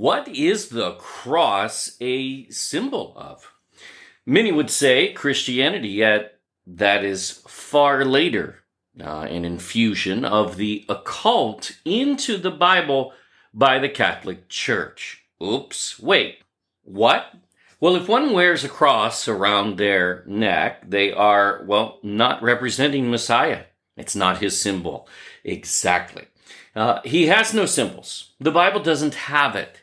what is the cross a symbol of? Many would say Christianity, yet that is far later, uh, an infusion of the occult into the Bible by the Catholic Church. Oops, wait, what? Well, if one wears a cross around their neck, they are, well, not representing Messiah. It's not his symbol. Exactly. Uh, he has no symbols. The Bible doesn't have it.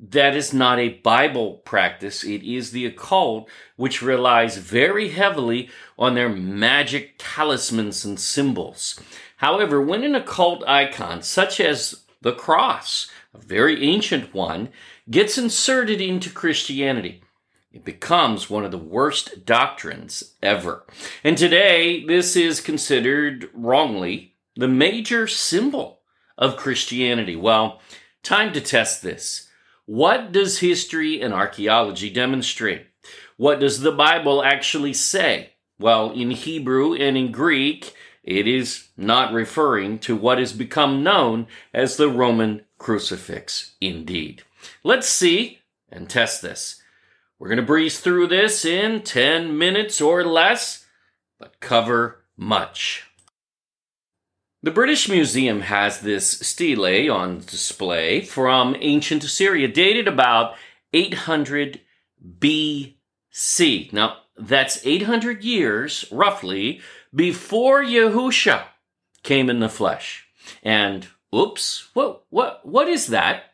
That is not a Bible practice. It is the occult, which relies very heavily on their magic talismans and symbols. However, when an occult icon, such as the cross, a very ancient one, gets inserted into Christianity, it becomes one of the worst doctrines ever. And today, this is considered wrongly the major symbol of Christianity. Well, time to test this. What does history and archaeology demonstrate? What does the Bible actually say? Well, in Hebrew and in Greek, it is not referring to what has become known as the Roman crucifix, indeed. Let's see and test this. We're going to breeze through this in 10 minutes or less, but cover much. The British Museum has this stele on display from ancient Assyria, dated about 800 BC. Now, that's 800 years, roughly, before Yahusha came in the flesh. And, oops, what, what, what is that?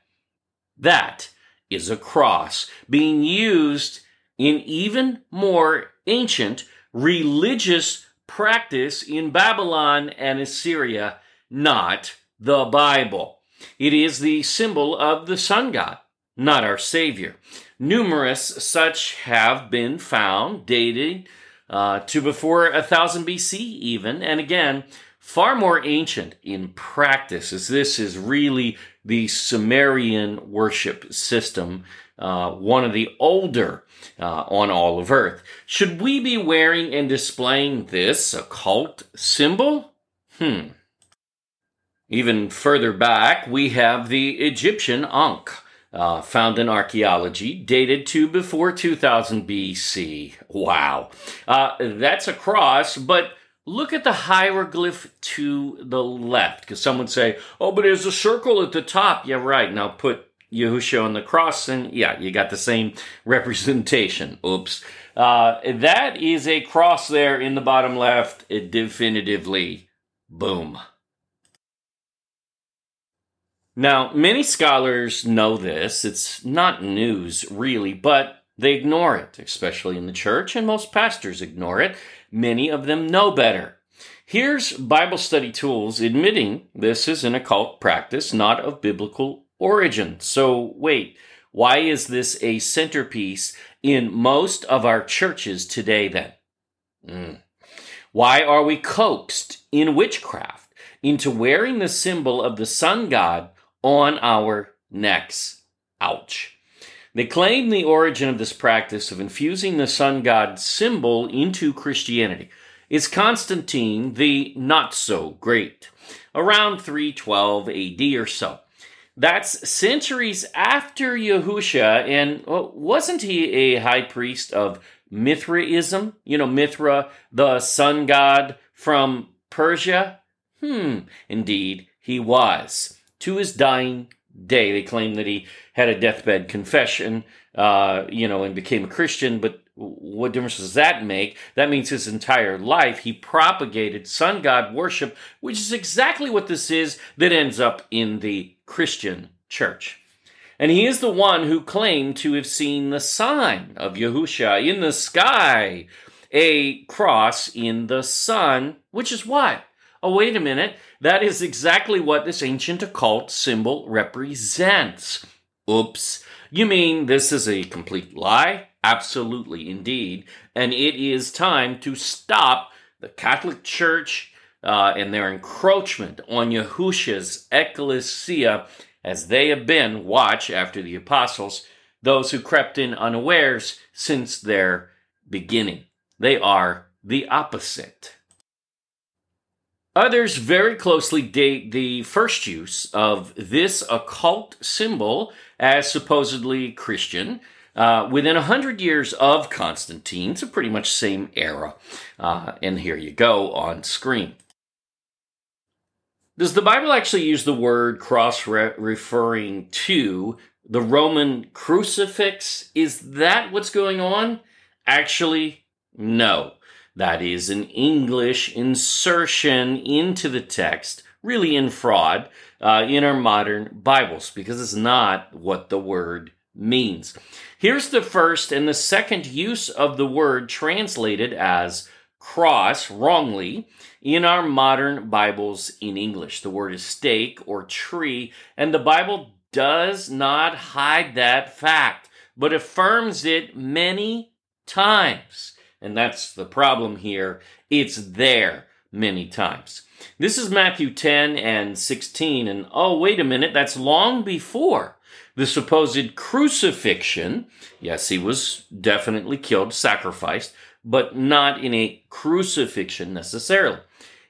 That is a cross being used in even more ancient religious practice in Babylon and Assyria, not the Bible. It is the symbol of the sun god, not our Savior. Numerous such have been found, dating uh, to before 1000 BC, even, and again, far more ancient in practice, as this is really the Sumerian worship system, uh, one of the older uh, on all of Earth. Should we be wearing and displaying this occult symbol? Hmm. Even further back, we have the Egyptian Ankh. Uh, found in archaeology, dated to before 2000 BC. Wow. Uh, that's a cross, but Look at the hieroglyph to the left, because some would say, oh, but there's a circle at the top. Yeah, right. Now put Yahushua on the cross, and yeah, you got the same representation. Oops. Uh, that is a cross there in the bottom left, it definitively. Boom. Now, many scholars know this. It's not news, really, but they ignore it, especially in the church, and most pastors ignore it. Many of them know better. Here's Bible study tools admitting this is an occult practice, not of biblical origin. So, wait, why is this a centerpiece in most of our churches today then? Mm. Why are we coaxed in witchcraft into wearing the symbol of the sun god on our necks? Ouch. They claim the origin of this practice of infusing the sun god symbol into Christianity is Constantine the not so great, around 312 AD or so. That's centuries after Yahusha, and wasn't he a high priest of Mithraism? You know, Mithra, the sun god from Persia? Hmm, indeed, he was. To his dying day. They claim that he had a deathbed confession, uh, you know, and became a Christian, but what difference does that make? That means his entire life he propagated sun god worship, which is exactly what this is that ends up in the Christian church. And he is the one who claimed to have seen the sign of Yahusha in the sky, a cross in the sun, which is what? Oh, wait a minute. That is exactly what this ancient occult symbol represents. Oops. You mean this is a complete lie? Absolutely, indeed. And it is time to stop the Catholic Church uh, and their encroachment on Yahusha's ecclesia as they have been, watch after the apostles, those who crept in unawares since their beginning. They are the opposite. Others very closely date the first use of this occult symbol as supposedly Christian uh, within a hundred years of Constantine. so pretty much same era. Uh, and here you go on screen. Does the Bible actually use the word cross re- referring to the Roman crucifix? Is that what's going on? Actually, no. That is an English insertion into the text, really in fraud, uh, in our modern Bibles, because it's not what the word means. Here's the first and the second use of the word translated as cross wrongly in our modern Bibles in English. The word is stake or tree, and the Bible does not hide that fact, but affirms it many times. And that's the problem here. It's there many times. This is Matthew 10 and 16. And oh, wait a minute, that's long before the supposed crucifixion. Yes, he was definitely killed, sacrificed, but not in a crucifixion necessarily.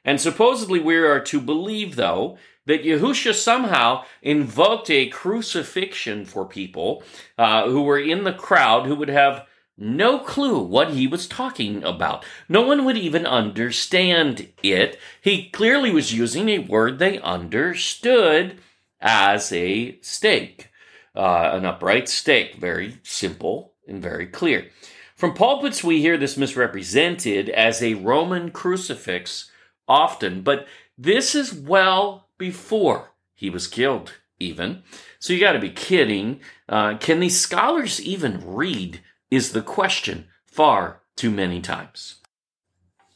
And supposedly we are to believe, though, that Yahusha somehow invoked a crucifixion for people uh, who were in the crowd who would have no clue what he was talking about. No one would even understand it. He clearly was using a word they understood as a stake, uh, an upright stake. Very simple and very clear. From pulpits, we hear this misrepresented as a Roman crucifix often, but this is well before he was killed, even. So you got to be kidding. Uh, can these scholars even read is the question far too many times.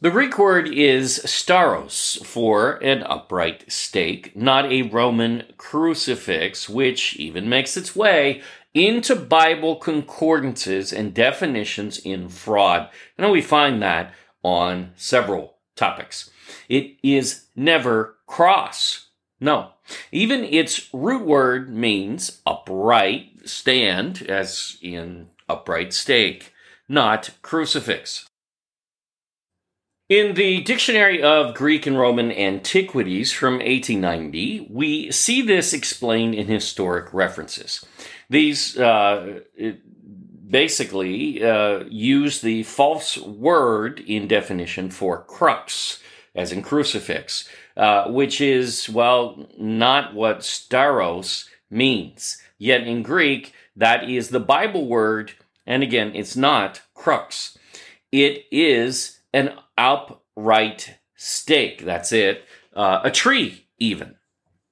The Greek word is stauros for an upright stake, not a Roman crucifix, which even makes its way into Bible concordances and definitions in fraud. And we find that on several topics. It is never cross. No. Even its root word means upright, stand, as in upright stake, not crucifix. In the Dictionary of Greek and Roman Antiquities from 1890, we see this explained in historic references. These uh, basically uh, use the false word in definition for crux, as in crucifix, uh, which is, well, not what stauros means. Yet in Greek, that is the Bible word, and again, it's not crux. It is an upright stake. That's it. Uh, a tree, even.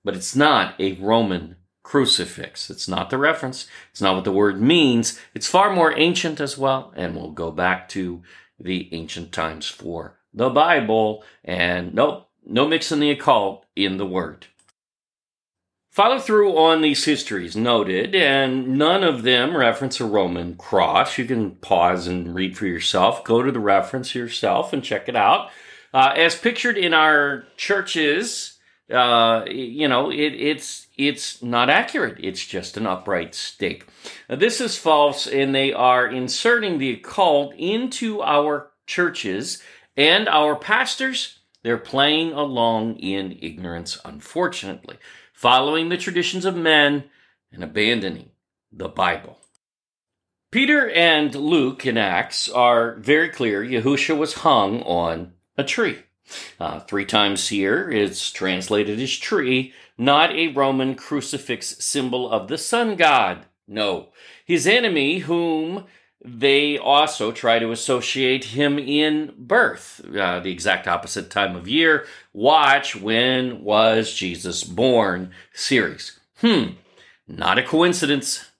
But it's not a Roman crucifix. It's not the reference. It's not what the word means. It's far more ancient as well. And we'll go back to the ancient times for the Bible. And nope, no mixing the occult in the word. Follow through on these histories noted, and none of them reference a Roman cross. You can pause and read for yourself. Go to the reference yourself and check it out. Uh, as pictured in our churches, uh, you know, it, it's it's not accurate. It's just an upright stake. This is false, and they are inserting the occult into our churches and our pastors. They're playing along in ignorance, unfortunately following the traditions of men and abandoning the Bible. Peter and Luke in Acts are very clear. Yahusha was hung on a tree. Uh, three times here it's translated as tree, not a Roman crucifix symbol of the sun god. No. His enemy, whom they also try to associate him in birth, uh, the exact opposite time of year. Watch When Was Jesus Born series. Hmm, not a coincidence.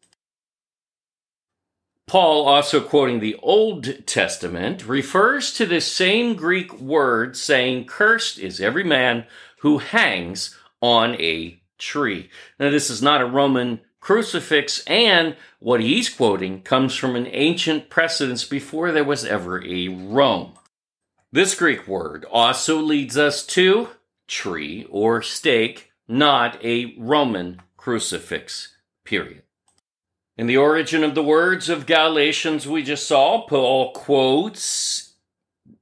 Paul, also quoting the Old Testament, refers to this same Greek word saying, Cursed is every man who hangs on a tree. Now, this is not a Roman crucifix, and what he's quoting comes from an ancient precedence before there was ever a Rome. This Greek word also leads us to tree or stake, not a Roman crucifix, period. In the origin of the words of Galatians we just saw, Paul quotes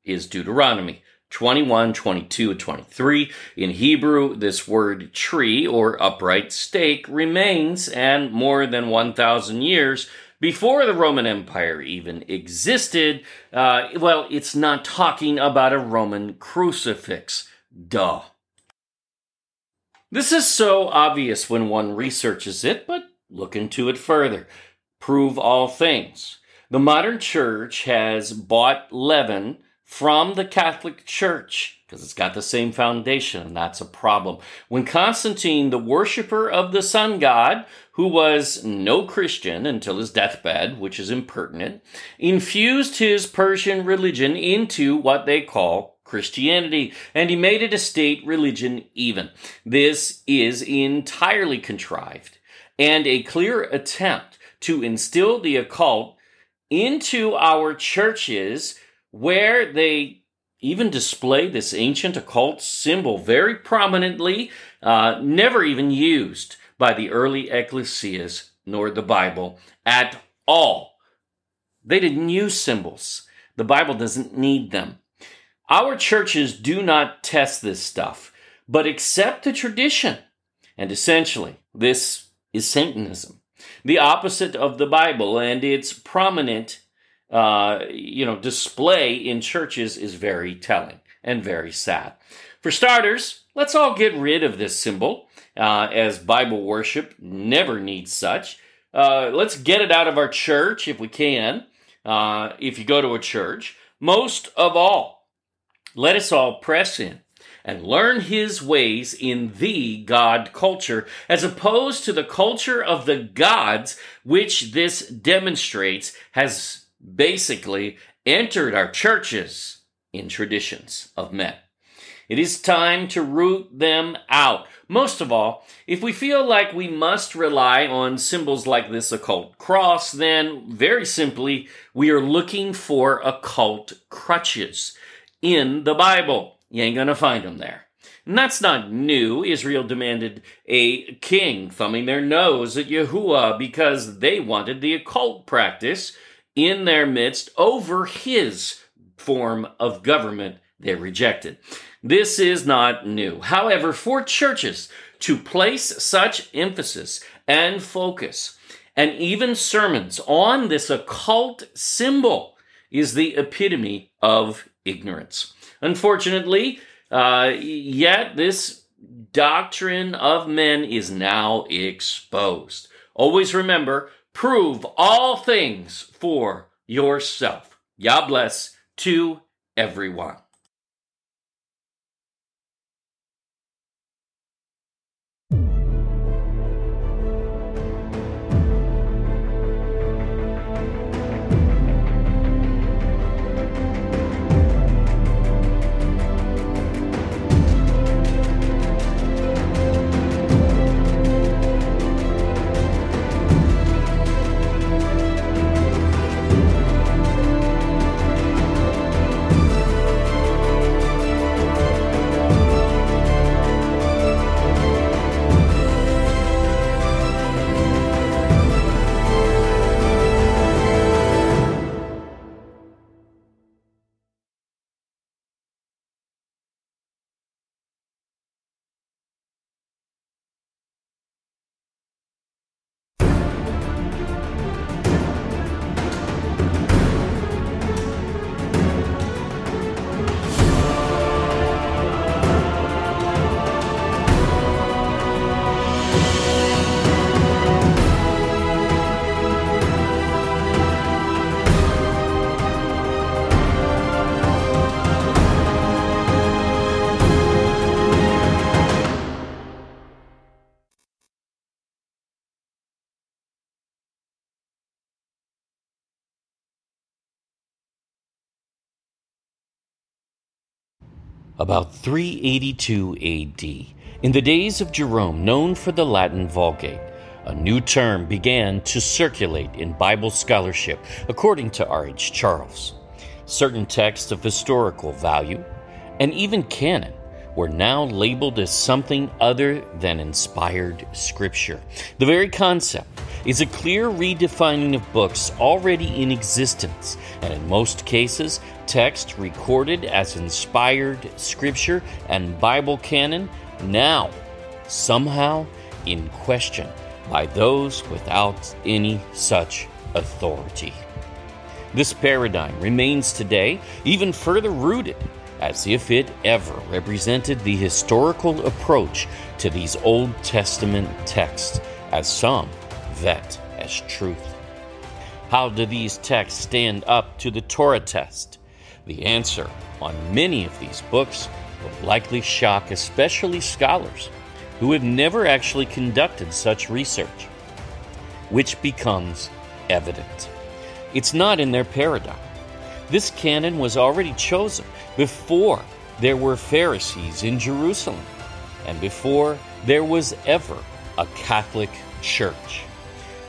is Deuteronomy 21, 22, and 23. In Hebrew, this word tree or upright stake remains, and more than 1,000 years before the Roman Empire even existed, uh, well, it's not talking about a Roman crucifix. Duh. This is so obvious when one researches it, but look into it further. Prove all things. The modern church has bought leaven from the Catholic Church because it's got the same foundation, and that's a problem. When Constantine, the worshiper of the sun god, who was no Christian until his deathbed, which is impertinent, infused his Persian religion into what they call Christianity, and he made it a state religion even. This is entirely contrived and a clear attempt to instill the occult into our churches where they even display this ancient occult symbol very prominently, uh, never even used by the early ecclesias nor the Bible at all. They didn't use symbols. The Bible doesn't need them. Our churches do not test this stuff, but accept the tradition. And essentially, this is Satanism, the opposite of the Bible, and its prominent uh, you know, display in churches is very telling and very sad. For starters, let's all get rid of this symbol, uh, as Bible worship never needs such. Uh, let's get it out of our church if we can, uh, if you go to a church. Most of all, let us all press in and learn his ways in the God culture, as opposed to the culture of the gods, which this demonstrates has basically entered our churches in traditions of men. It is time to root them out. Most of all, if we feel like we must rely on symbols like this occult cross, then very simply, we are looking for occult crutches in the Bible. You ain't gonna find them there. And that's not new. Israel demanded a king thumbing their nose at Yahuwah because they wanted the occult practice in their midst over his form of government they rejected. This is not new. However, for churches to place such emphasis and focus and even sermons on this occult symbol is the epitome of ignorance. Unfortunately, uh, yet this doctrine of men is now exposed. Always remember Prove all things for yourself. God bless to everyone. About 382 AD, in the days of Jerome, known for the Latin Vulgate, a new term began to circulate in Bible scholarship, according to R.H. Charles. Certain texts of historical value, and even canon, were now labeled as something other than inspired scripture. The very concept is a clear redefining of books already in existence, and in most cases, text recorded as inspired scripture and Bible canon now somehow in question by those without any such authority. This paradigm remains today even further rooted as if it ever represented the historical approach to these Old Testament texts, as some vet as truth. How do these texts stand up to the Torah test? The answer on many of these books will likely shock especially scholars who have never actually conducted such research, which becomes evident. It's not in their paradigm. This canon was already chosen before there were Pharisees in Jerusalem and before there was ever a Catholic Church.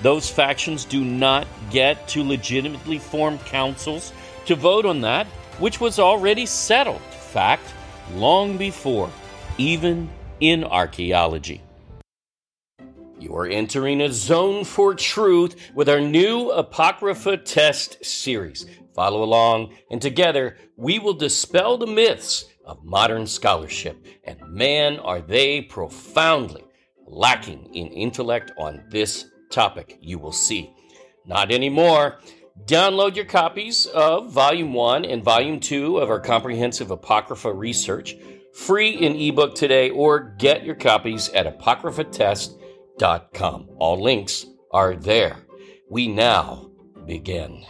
Those factions do not get to legitimately form councils to vote on that, which was already settled, fact, long before even in archaeology. You are entering a zone for truth with our new Apocrypha Test series. Follow along, and together we will dispel the myths of modern scholarship. And man, are they profoundly lacking in intellect on this topic, you will see. Not anymore. Download your copies of Volume 1 and Volume 2 of our comprehensive Apocrypha research free in ebook today or get your copies at apocryphatest.com. All links are there. We now begin.